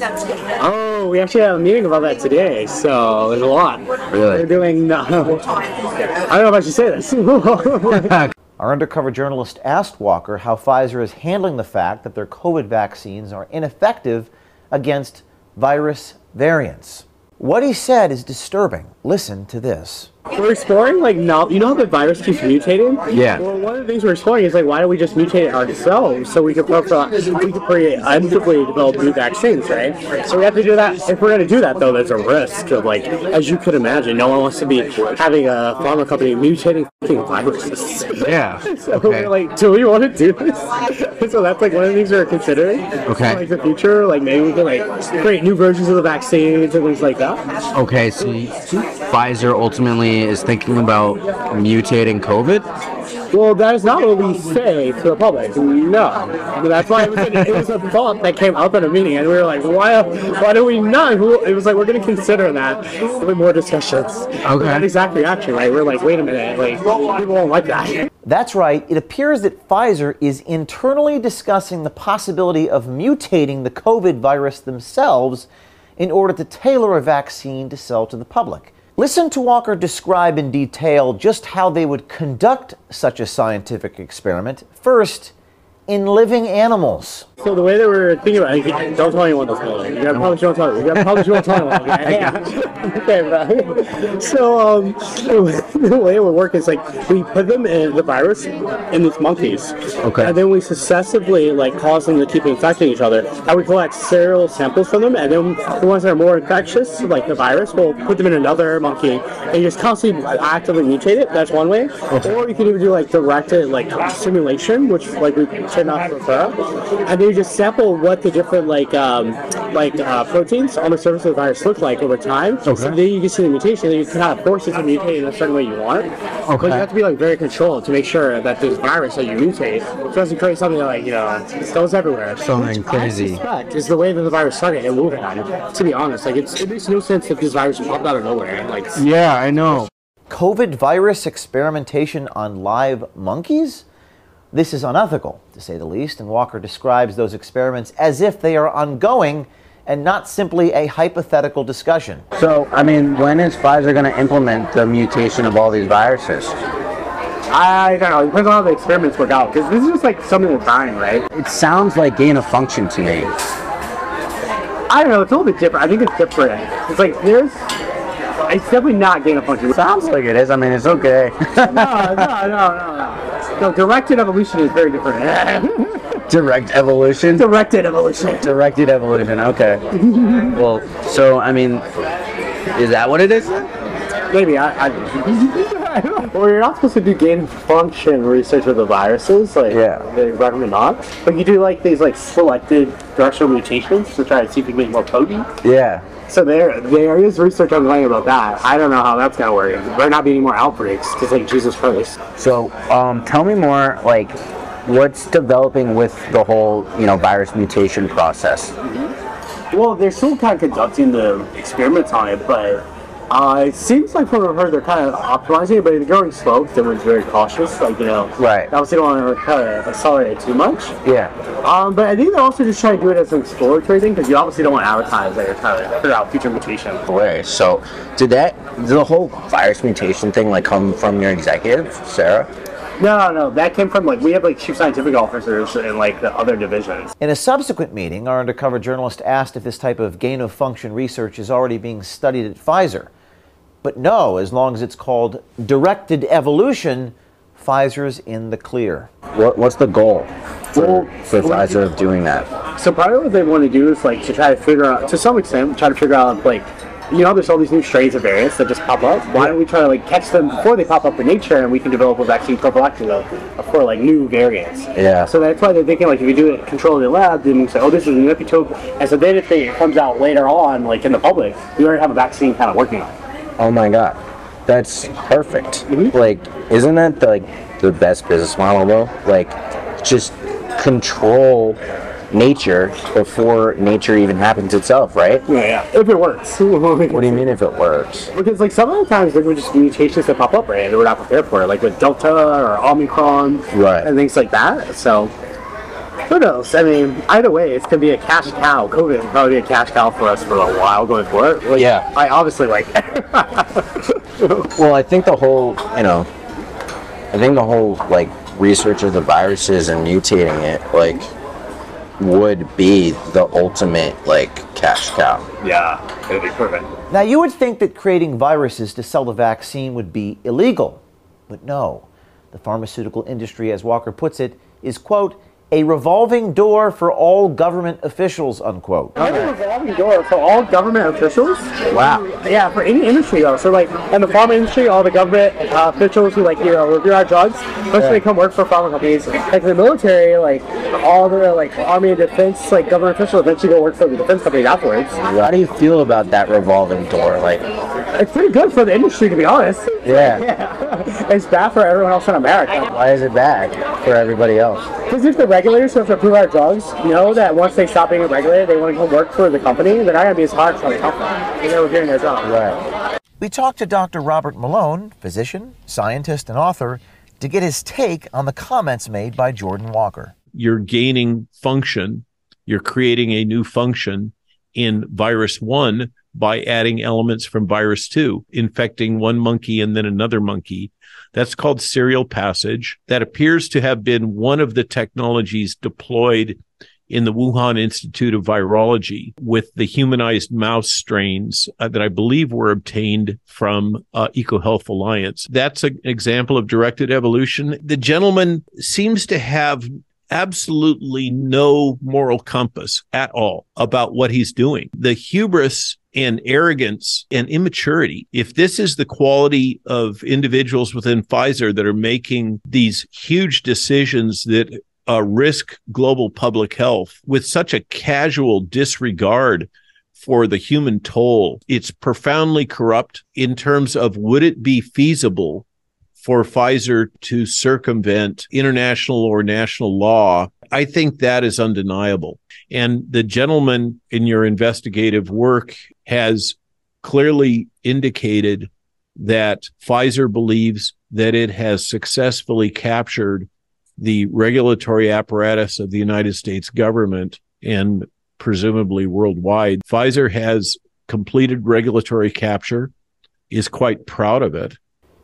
S2: Oh, we actually have a meeting about that today, so there's a lot.
S3: Really?
S2: They're doing. Uh, I don't know if I should say this.
S4: Our undercover journalist asked Walker how Pfizer is handling the fact that their COVID vaccines are ineffective against virus variants. What he said is disturbing. Listen to this.
S2: We're exploring like no, you know how the virus keeps mutating.
S3: Yeah.
S2: Well, one of the things we're exploring is like why don't we just mutate it ourselves so we could we could create actively develop new vaccines, right? So we have to do that. If we're gonna do that though, there's a risk of like, as you could imagine, no one wants to be having a pharma company mutating viruses.
S3: Yeah.
S2: So
S3: Okay.
S2: we're like, do we want to do this? so that's like one of the things we're considering.
S3: Okay.
S2: Like the future, like maybe we can like create new versions of the vaccines and things like that.
S3: Okay, so Pfizer ultimately is thinking about mutating COVID.
S2: Well, that is not what we say to the public. No, that's why it was, an, it was a thought that came up at a meeting, and we were like, why? Why do we not? It was like we're going to consider that with more discussions.
S3: Okay.
S2: That exact reaction, right? We're like, wait a minute, like people won't like that.
S4: That's right, it appears that Pfizer is internally discussing the possibility of mutating the COVID virus themselves in order to tailor a vaccine to sell to the public. Listen to Walker describe in detail just how they would conduct such a scientific experiment. First, in living animals.
S2: So the way that we're thinking about it, don't tell anyone this building. You gotta probably don't tell anyone. You gotta probably don't tell anyone. Okay, okay bro. So um, the way it would work is like we put them in the virus in these monkeys.
S3: Okay.
S2: And then we successively like cause them to keep infecting each other. And we collect serial samples from them, and then the ones that are more infectious, like the virus, we'll put them in another monkey and you just constantly actively mutate it. That's one way. Okay. Or you can even do like directed like simulation, which like we tend not to prefer. And then you just sample what the different like um, like uh, proteins on the surface of the virus look like over time. So then you can see the mutation, and you can kind of force it to mutate in a certain way you want. Okay. But you have to be like very controlled to make sure that this virus that you mutate doesn't create something that like you know it goes everywhere.
S3: Something crazy.
S2: Fact is the way that the virus started in Wuhan. To be honest, like it's, it makes no sense if this virus popped out of nowhere. Like
S3: Yeah, I know.
S4: COVID virus experimentation on live monkeys? This is unethical, to say the least, and Walker describes those experiments as if they are ongoing and not simply a hypothetical discussion.
S3: So, I mean, when is Pfizer going to implement the mutation of all these viruses?
S2: I don't know. It depends on how the experiments work out. Because this is just like something that's dying, right?
S3: It sounds like gain of function to me.
S2: I don't know. It's a little bit different. I think it's different. It's like there's. It's definitely not gain of function.
S3: Sounds like it is. I mean, it's okay.
S2: no, no, no, no, no. No, directed evolution is very different.
S3: Direct evolution.
S2: directed evolution.
S3: Directed evolution. Okay. well, so I mean, is that what it is?
S2: Maybe I. I well, you're not supposed to do gain function research with the viruses. Like,
S3: Yeah.
S2: they recommend not. But you do like these like selected directional mutations to try to see if you can make more potent.
S3: Yeah.
S2: So there, there is research ongoing about that. I don't know how that's gonna work. There might not be any more outbreaks, just like Jesus Christ.
S3: So, um, tell me more. Like, what's developing with the whole, you know, virus mutation process?
S2: Well, they're still kind of conducting the experiments on it, but uh, it seems like from what I've heard, they're kind of optimizing it, but they're going slow. 'cause Everyone's very cautious, like you know.
S3: Right.
S2: Obviously, don't want to kind of accelerate it too much.
S3: Yeah.
S2: Um, but I think they're also just trying to do it as an exploratory thing because you obviously don't want to advertise that you're trying to figure out future mutation.
S3: Way. So, did that did the whole virus mutation thing like come from your executive, Sarah?
S2: No, no, no. That came from like we have like chief scientific officers in like the other divisions.
S6: In a subsequent meeting, our undercover journalist asked if this type of gain of function research is already being studied at Pfizer. But no, as long as it's called directed evolution, Pfizer's in the clear.
S3: What What's the goal for,
S2: Well,
S3: for Pfizer of doing that?
S2: So probably what they want to do is like to try to figure out, to some extent, try to figure out like, you know, there's all these new strains of variants that just pop up. Why don't we try to like catch them before they pop up in nature, and we can develop a vaccine prophylactically for like new variants.
S3: Yeah.
S2: So that's why they're thinking like if you do it controlled in the lab, then you say, oh, this is an epitope, and so then if it comes out later on, like in the public, we already have a vaccine kind of working on. it.
S3: Oh my god, that's perfect.
S2: Mhm.
S3: Like, isn't that the, like the best business model though? Like, just control nature before nature even happens itself, right?
S2: Yeah, yeah. If it works.
S3: What do you mean if it works?
S2: Because like some of the times there were just mutations that pop up right and we're not prepared for it, like with Delta or Omicron
S3: Right.
S2: and things like that. So who knows? I mean, either way, it's gonna be a cash cow. COVID will probably be a cash cow for us for a while going forward. Like,
S3: Yeah.
S2: I obviously like.
S3: Well, I think the whole, you know, I think the whole like research of the viruses and mutating it, like, would be the ultimate like cash cow.
S2: yeah, it'd be perfect.
S6: Now, you would think that creating viruses to sell the vaccine would be illegal, but no. The pharmaceutical industry, as Walker puts it, is, quote, a revolving door for all government officials, unquote.
S2: Kind of revolving door for all government officials.
S3: Wow.
S2: Yeah, for any industry though. So like in the pharma industry, all the government uh, officials who like you know review our drugs, first they come work for pharma companies. Like the military, like all the like army and defense like government officials eventually go work for the defense companies afterwards.
S3: How do you feel about that revolving door? Like,
S2: It's pretty good for the industry to be honest.
S3: yeah.
S2: Yeah, it's bad for everyone else in America.
S3: Why is it bad for everybody else?
S2: Because if the regulators who have to approve our drugs know that once they stop being regulated, they want to go work for the company, they're not going to be as hard for the company. They're doing their job.
S3: Right.
S6: We talked to Dr. Robert Malone, physician, scientist, and author, to get his take on the comments made by Jordan Walker.
S7: you're gaining function, you're creating a new function in virus one by adding elements from virus two, infecting one monkey and then another monkey. That's called serial passage. That appears to have been one of the technologies deployed in the Wuhan Institute of Virology with the humanized mouse strains uh, that I believe were obtained from uh, EcoHealth Alliance. That's an example of directed evolution. The gentleman seems to have absolutely no moral compass at all about what he's doing. The hubris and arrogance and immaturity. If this is the quality of individuals within Pfizer that are making these huge decisions that uh, risk global public health with such a casual disregard for the human toll, it's profoundly corrupt in terms of would it be feasible for Pfizer to circumvent international or national law, I think that is undeniable. And the gentleman in your investigative work has clearly indicated that Pfizer believes that it has successfully captured the regulatory apparatus of the United States government and presumably worldwide. Pfizer has completed regulatory capture, is quite proud of it.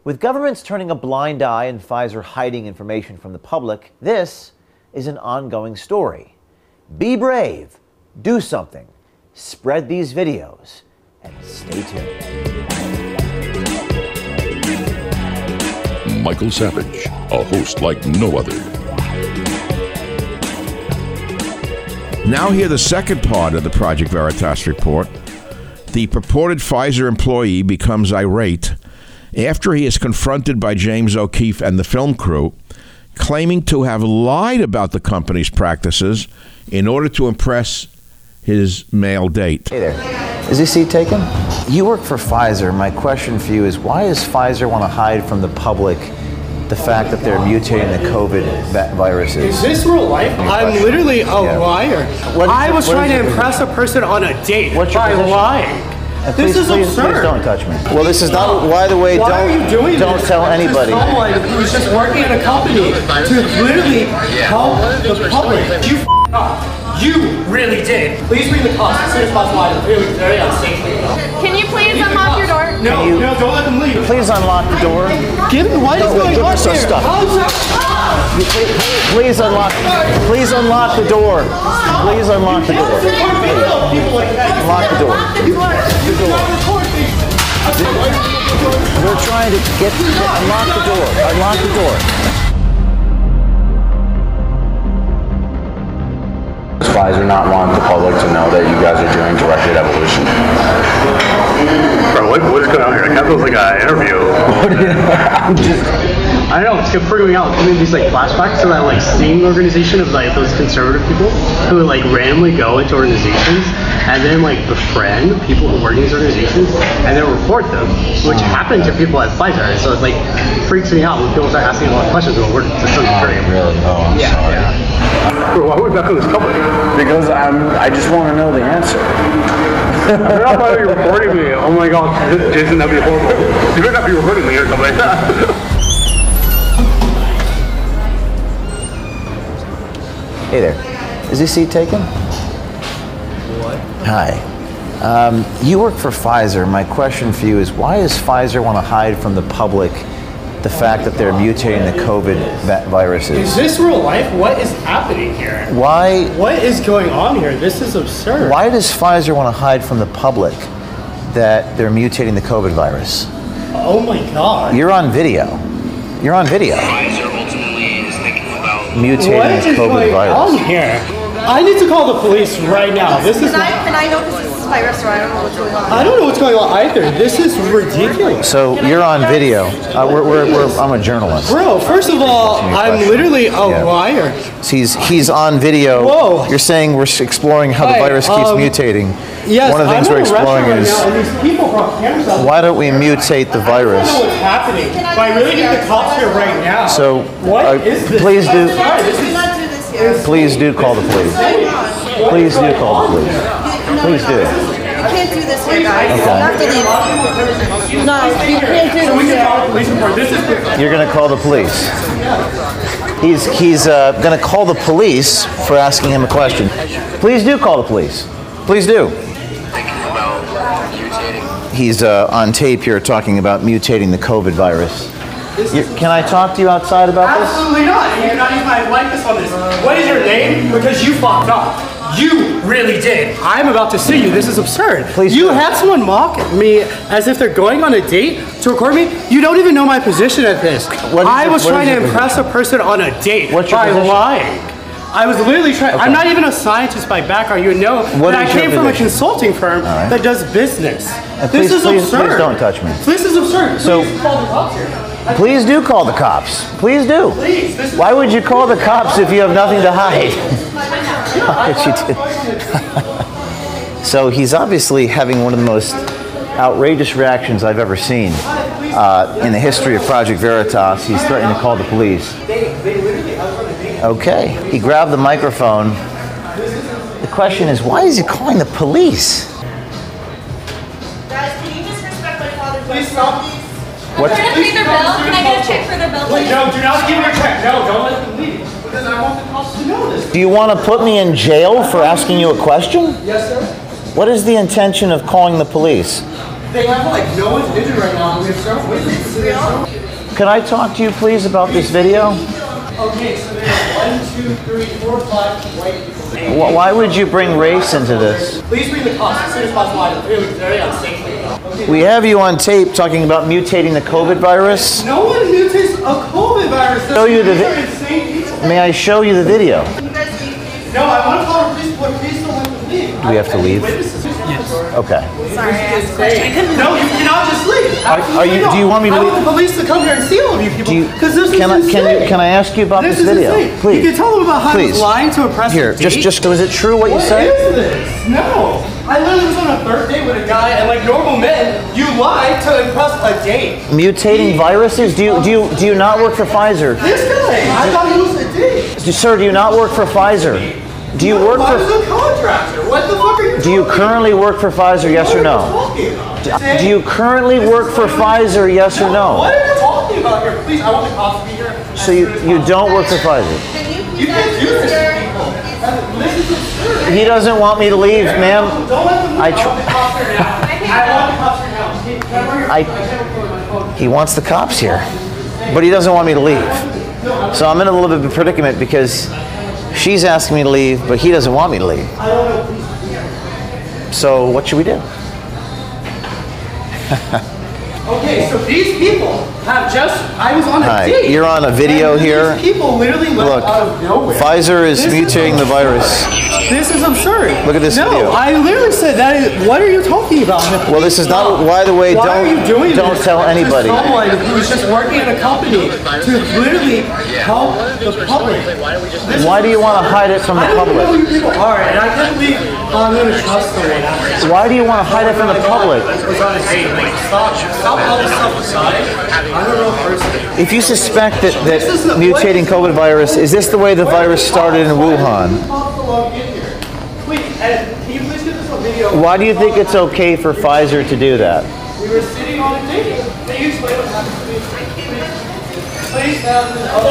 S4: With governments turning a blind eye and Pfizer hiding information from the public, this is an ongoing story. Be brave, do something, spread these videos, and stay tuned.
S5: Michael Savage, a host like no other.
S1: Now, hear the second part of the Project Veritas report. The purported Pfizer employee becomes irate after he is confronted by James O'Keefe and the film crew, claiming to have lied about the company's practices in order to impress his male date.
S4: Hey there. Is this seat taken? You work for Pfizer. My question for you is why does Pfizer want to hide from the public the fact that they're mutating the COVID va- viruses?
S6: Is this real life? I'm literally a
S4: Yeah.
S6: liar.
S4: What is
S6: I was
S4: what
S6: trying to
S4: your
S6: impress a person on a date
S4: What's your
S6: by
S4: position?
S6: lying.
S4: And
S6: This is
S4: please,
S6: absurd.
S4: Please don't touch me. Well, this is not. By the way,
S6: Why
S4: don't
S6: are you doing
S4: don't
S6: this?
S4: tell
S6: to
S4: anybody.
S6: Someone who's just working at a company to literally help the public. You f- up. You really did. Please bring the cops as soon as possible. I'm really very unsafe.
S8: Can you please unlock your door?
S6: No,
S4: you-
S6: no, don't let them leave.
S4: Please unlock the door.
S6: Give me what is
S4: No,
S6: going
S4: give
S6: on
S4: us our
S6: here?
S4: stuff.
S6: How's
S4: Please, please unlock. Please unlock the door. Please unlock the door.
S6: People like that.
S4: Unlock the door. We're trying to get unlock the door. Unlock the door.
S3: Does Pfizer not want the public to know that you guys are doing directed evolution?
S2: Bro, what, what is going on here? Like, that feels like an interview. I don't know, it's freaking me out. I mean, these like flashbacks to that like sting organization of like those conservative people who like randomly go into organizations and then like befriend people who work in these organizations and then report them, which oh. happened to people at Pfizer. So it like freaks me out when people start asking a lot of questions about work. It's so great.
S3: Really? Oh, I'm
S2: Yeah,
S3: sorry.
S2: yeah. Bro, why would we back on this company?
S3: Because I'm, I just want to know the answer.
S2: They're not probably recording me. Oh my god, Jason, that'd be horrible. You better not be recording me or something like that.
S4: Hey there. Is this seat taken? What? Hi. Um, you work for Pfizer. My question for you is why does Pfizer want to hide from the public the fact that they're mutating the COVID va-
S6: Is
S4: viruses?
S6: this real life? What is happening here?
S4: Why
S6: What is going on here? This is absurd.
S4: why does Pfizer want to hide from the public that they're mutating the COVID virus?
S6: Oh my god.
S4: You're on video. You're on video.
S9: Pfizer ultimately is thinking about
S4: Mutating
S6: What
S4: the
S6: is
S4: COVID
S6: going on
S4: virus.
S6: here? I need to call the police right now. This is
S8: Can I, can I know this is virus, so I don't know what's going on.
S6: I don't know what's going on either. This is ridiculous.
S4: So you're on video. Uh, we're, we're, we're, I'm a journalist.
S6: Bro, first of all, I'm literally a
S4: Yeah.
S6: liar.
S4: He's he's on video.
S6: Whoa.
S4: You're saying we're exploring how the virus keeps
S6: um,
S4: mutating.
S6: Yes,
S4: One of the things we're
S6: in a
S4: exploring
S6: restaurant
S4: is
S6: right now, and these people brought cameras out.
S4: why don't we mutate the
S6: I don't know
S4: virus?
S6: what's happening. But I really need the cops here right now.
S4: So,
S6: what
S4: uh,
S6: is this?
S4: please do.
S6: Sorry, this is,
S8: do this.
S4: Please do call the police. Please do call the police. Please do.
S8: You can't do this here, guys. You have to leave. No, you can't do
S6: we
S8: this
S6: can call
S8: here.
S6: the police report. This is
S4: You're gonna call the police. He's he's uh, gonna call the police for asking him a question. Please do call the police. Please do.
S9: thinking about mutating.
S4: He's uh, on tape here talking about mutating the COVID virus. You- can I talk to you outside about this?
S6: Absolutely not. You cannot use my likeness on this. What is your name? Because you fucked up. You really did. I'm about to sue you. This is absurd.
S4: Please
S6: you
S4: do.
S6: had someone mock me as if they're going on a date to record me. You don't even know my position at this.
S4: What is
S6: I
S4: your-
S6: was
S4: what
S6: trying to
S4: your
S6: impress a person on a date
S4: What's your
S6: by
S4: position?
S6: lying. I was literally trying.
S4: Okay.
S6: I'm not even a scientist by background. You know
S4: What
S6: that I came from a consulting firm
S4: right.
S6: that does business.
S4: Uh, please-
S6: this is
S4: please-
S6: absurd.
S4: please don't touch me.
S6: This is absurd.
S4: So-
S6: Please call the cops here.
S4: Please do call the cops. Please do.
S6: Please.
S4: Why would you call the cops if you have nothing to hide? But you did. so he's obviously having one of the most outrageous reactions I've ever seen uh, in the history of Project Veritas. He's threatening to call the police. Okay. He grabbed the microphone. The question is, why is he calling the police?
S8: Guys, can you just respect my father's
S6: Please stop.
S4: What's,
S8: Can I pay their bill? Can I get a check for their bill, please?
S6: No, do not give your check. No, don't let them leave. Because I want the cops to know this.
S4: do you want to put me in jail for asking you a question?
S6: Yes, sir.
S4: What is the intention of calling the police?
S6: They have like no one's injured right now. We have several witnesses.
S4: can I talk to you, please, about this video?
S6: Okay, so there's one, two, three, four, five white people.
S4: Why would you bring race into this?
S6: Please bring the cops as soon as possible. I'm really very unsafe right now. Okay.
S4: We have you on tape talking about mutating the COVID virus.
S6: No one mutates a COVID virus.
S4: Show you the
S6: These
S4: vi-
S6: are insane people.
S4: May I show you the video?
S6: No, I want to call the police. But please don't let them leave.
S4: Do we have to leave?
S6: Witnesses. Yes.
S4: Okay.
S8: Sorry, I asked a question. I couldn't
S6: No, you cannot just leave.
S4: Are- are you- do you want me to
S6: I
S4: leave?
S6: want the police to come here and see all of you people. Because this
S4: can, I,
S6: is
S4: can, you, can I ask you about
S6: This
S4: this,
S6: is
S4: video?
S6: insane.
S4: Please.
S6: You can tell them about how I was lying to impress
S4: Here,
S6: a
S4: just,
S6: date.
S4: just, was it true what you
S6: What
S4: said?
S6: is this? No. I literally was on a third date with a guy, and like normal men, you lie to impress a date.
S4: Mutating viruses? Do you, do you, do you not work for Pfizer?
S6: This guy, I thought he was a date.
S4: Sir, do you not work for Pfizer? Do you work
S6: I was
S4: for,
S6: a contractor. What the fuck are you
S4: do you currently work for Pfizer, yes or no? Do you currently work for Pfizer, yes or no?
S6: What are you talking about here? Please, I want the cops to be here.
S4: So you, you don't work for Pfizer?
S6: You can't do this to people. This is absurd.
S4: He doesn't want me to leave, ma'am.
S6: Don't let them
S4: I
S6: I
S4: tr-
S6: want the cops here now. I want the cops here now. Can- I borrow your-
S4: I-
S6: I can't record my phone.
S4: He wants the cops here, but he doesn't want me to leave. So I'm in a little bit of a predicament because she's asking me to leave, but he doesn't want me to leave. So what should we do?
S6: Okay, so these people have just, I was on a
S4: Hi,
S6: date.
S4: you're on a video here.
S6: These people literally
S4: Look,
S6: out of nowhere.
S4: Pfizer is
S6: This
S4: mutating the virus.
S6: This is absurd.
S4: Look at this
S6: no,
S4: video.
S6: I literally said that. Is, what are you talking about?
S4: Well, this is not. By the way,
S6: Why
S4: don't
S6: are you doing
S4: don't
S6: this
S4: tell anybody.
S6: someone who's just working at a company to literally help the public. This
S4: Why
S6: is
S4: do you want to hide it from the
S6: I don't know
S4: public?
S6: who you people are, and I can't believe I'm going to trust someone.
S4: Why do you want to hide it from the public?
S6: was on a date. Stop, stop all this stuff aside. I'm a real person.
S4: If you suspect that, that mutating COVID virus, is this the way the virus started in Wuhan?
S6: Please, and can you please get this on video?
S4: Why do you think it's okay for Pfizer to do that?
S6: We were sitting on a date. Can you explain what happened to me? Please, um,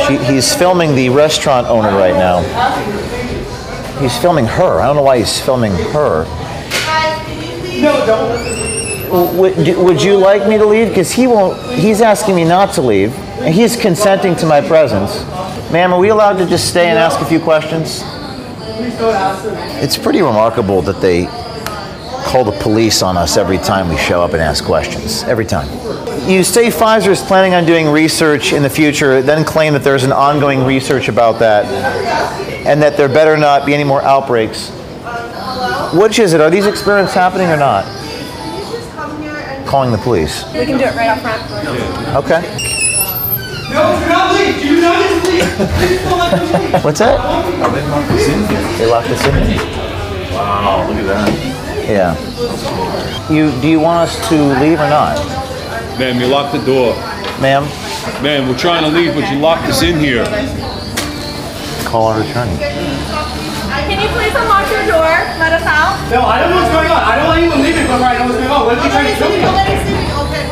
S4: She, he's filming the restaurant owner right now. He's filming her. I don't know why he's filming her.
S6: No, don't.
S4: Would, would you like me to leave? Because he won't. He's asking me not to leave, and he's consenting to my presence. Ma'am, are we allowed to just stay and ask a few questions?
S6: Please don't ask them.
S4: It's pretty remarkable that they call the police on us every time we show up and ask questions. Every time. You say Pfizer is planning on doing research in the future, then claim that there's an ongoing research about that, and that there better not be any more outbreaks. Which is it? Are these experiments happening or not? Calling the police.
S8: We can do it right up front.
S4: Okay.
S6: No, do not leave. Do not leave. Please don't let them leave.
S4: What's that? They locked us in. Wow, look at that. Yeah. You do you want us to leave or not,
S10: Ma'am, you locked the door.
S4: ma'am?
S10: Ma'am, we're trying to leave, but you locked us in here.
S4: Call our attorney.
S8: Can you please unlock your door? Let us out.
S6: No, I don't know what's going on. I don't want anyone leaving before I know what's going on. What if you trying to kill me?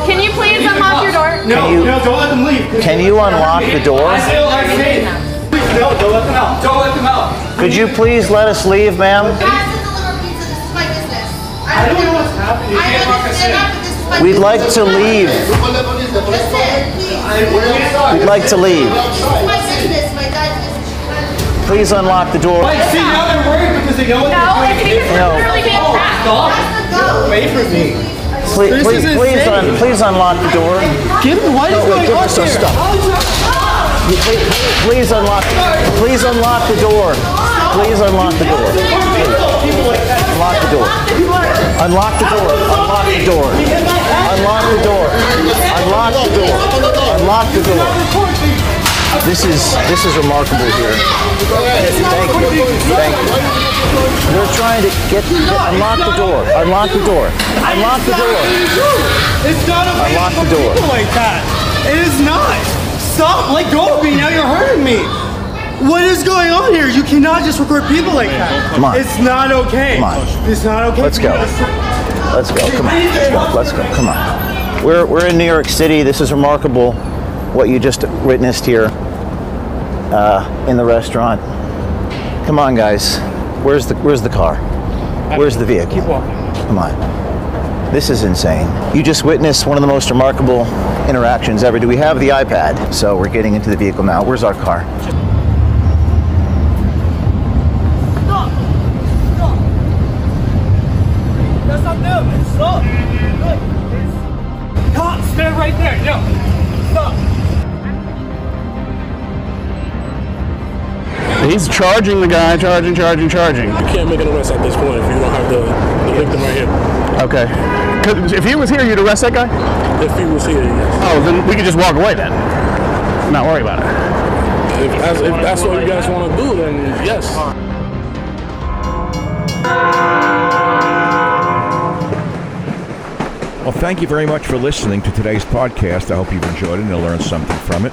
S8: Can you please unlock your door?
S6: No,
S4: you-
S6: no, don't let them leave.
S4: Can you unlock the door?
S6: I still like saying, please, no, don't let them out. Don't let them out.
S4: Could you please let us leave, ma'am?
S6: I don't know what's happening. You can't fuck us in.
S4: We'd like to leave. We'd like to leave. Please unlock the door.
S6: Like, see, now they're worried because they know what
S8: No,
S6: they're
S8: it's
S6: doing.
S8: because
S4: No.
S8: we're literally being
S6: Oh,
S8: trapped.
S6: stop. Get away from me.
S4: Please,
S6: This
S4: please, please, un, please unlock the door.
S6: Give me, what is
S4: No, wait,
S6: going
S4: give
S6: on
S4: us
S6: here?
S4: stuff.
S6: How is that-
S4: You- Please, please unlock. Please unlock the door. Please unlock the door.
S6: People like that.
S4: Unlock the door. Unlock the door. Unlock the door. Unlock the door. Unlock the door. Unlock the door. This is this is remarkable here. Thank you. Thank you. We're trying to get unlock the door. Unlock the door. Unlock the door.
S6: It's not okay
S4: Unlock the door.
S6: like that. It is not. Stop. Let go of me. Now you're hurting me. What is going on here? You cannot just record people like that.
S4: Come on.
S6: It's not okay.
S4: Come on.
S6: It's not okay.
S4: Let's go. Let's go. Come on. Let's go. Let's go. Come on. We're, we're in New York City. This is remarkable what you just witnessed here uh, in the restaurant. Come on, guys. Where's the Where's the car? Where's the vehicle?
S6: Keep walking.
S4: Come on. This is insane. You just witnessed one of the most remarkable
S6: interactions ever. Do we have the iPad? So we're getting into the vehicle now. Where's our car?
S11: He's charging the guy, charging, charging, charging.
S12: You can't make an arrest at this point if you don't have the, the victim right here.
S11: Okay. 'Cause if he was here, you'd arrest that guy?
S12: If he was here, yes.
S11: Oh, then we could just walk away then. Not worry about it.
S12: If that's, if that's what you guys want to do, then yes.
S1: Well, thank you very much for listening to today's podcast. I hope you've enjoyed it and learned something from it.